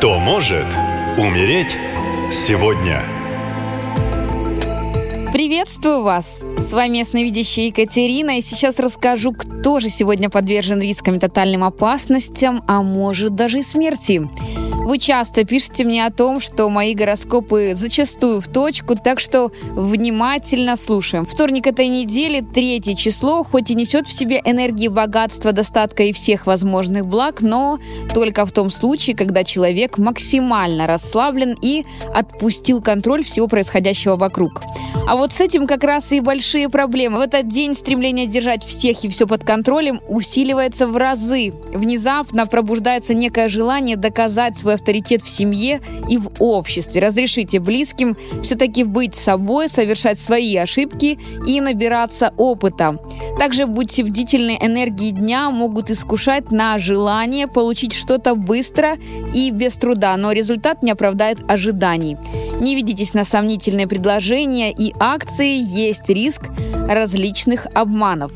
Кто может умереть сегодня? Приветствую вас! С вами ясновидящая Екатерина, и сейчас расскажу, кто же сегодня подвержен рискам и тотальным опасностям, а может даже и смерти. Вы часто пишете мне о том, что мои гороскопы зачастую в точку, так что внимательно слушаем. Вторник этой недели, третье число, хоть и несет в себе энергии богатства, достатка и всех возможных благ, но только в том случае, когда человек максимально расслаблен и отпустил контроль всего происходящего вокруг. А вот с этим как раз и большие проблемы. В этот день стремление держать всех и все под контролем усиливается в разы. Внезапно пробуждается некое желание доказать свой авторитет в семье и в обществе. Разрешите близким все-таки быть собой, совершать свои ошибки и набираться опыта. Также будьте бдительны, энергии дня могут искушать на желание получить что-то быстро и без труда, но результат не оправдает ожиданий. Не ведитесь на сомнительные предложения и акции, есть риск различных обманов.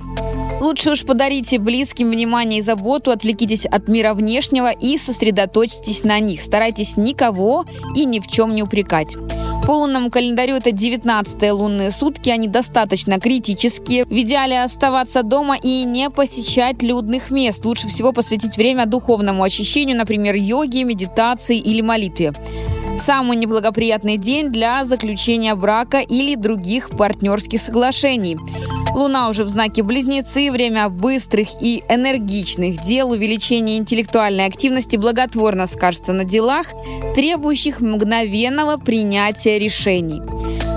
Лучше уж подарите близким внимание и заботу, отвлекитесь от мира внешнего и сосредоточьтесь на них. Старайтесь никого и ни в чем не упрекать. По лунному календарю это 19 лунные сутки, они достаточно критические. В идеале оставаться дома и не посещать людных мест. Лучше всего посвятить время духовному очищению, например, йоге, медитации или молитве. Самый неблагоприятный день для заключения брака или других партнерских соглашений. Луна уже в знаке Близнецы, время быстрых и энергичных дел, увеличение интеллектуальной активности благотворно скажется на делах, требующих мгновенного принятия решений.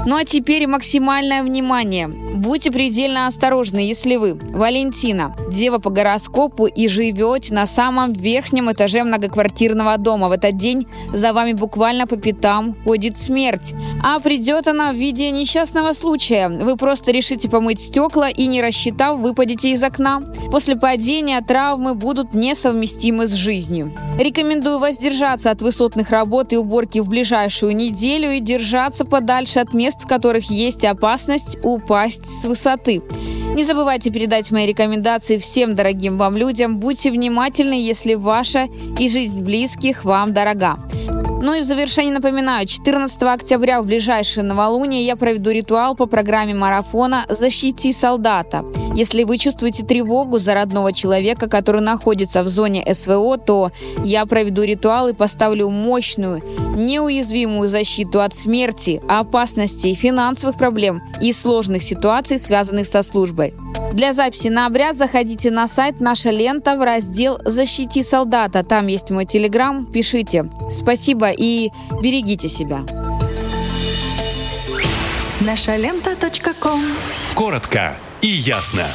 Ну а теперь максимальное внимание. Будьте предельно осторожны, если вы, Валентина, дева по гороскопу и живете на самом верхнем этаже многоквартирного дома. В этот день за вами буквально по пятам ходит смерть. А придет она в виде несчастного случая. Вы просто решите помыть стекла и, не рассчитав, выпадете из окна. После падения травмы будут несовместимы с жизнью. Рекомендую воздержаться от высотных работ и уборки в ближайшую неделю и держаться подальше от мест, в которых есть опасность упасть с высоты. Не забывайте передать мои рекомендации всем дорогим вам людям. Будьте внимательны, если ваша и жизнь близких вам дорога. Ну и в завершение напоминаю, 14 октября в ближайшее новолуние я проведу ритуал по программе марафона «Защити солдата». Если вы чувствуете тревогу за родного человека, который находится в зоне СВО, то я проведу ритуал и поставлю мощную, неуязвимую защиту от смерти, опасностей, финансовых проблем и сложных ситуаций, связанных со службой. Для записи на обряд заходите на сайт «Наша лента» в раздел «Защити солдата». Там есть мой телеграм. Пишите. Спасибо и берегите себя. Наша лента. Коротко и ясно.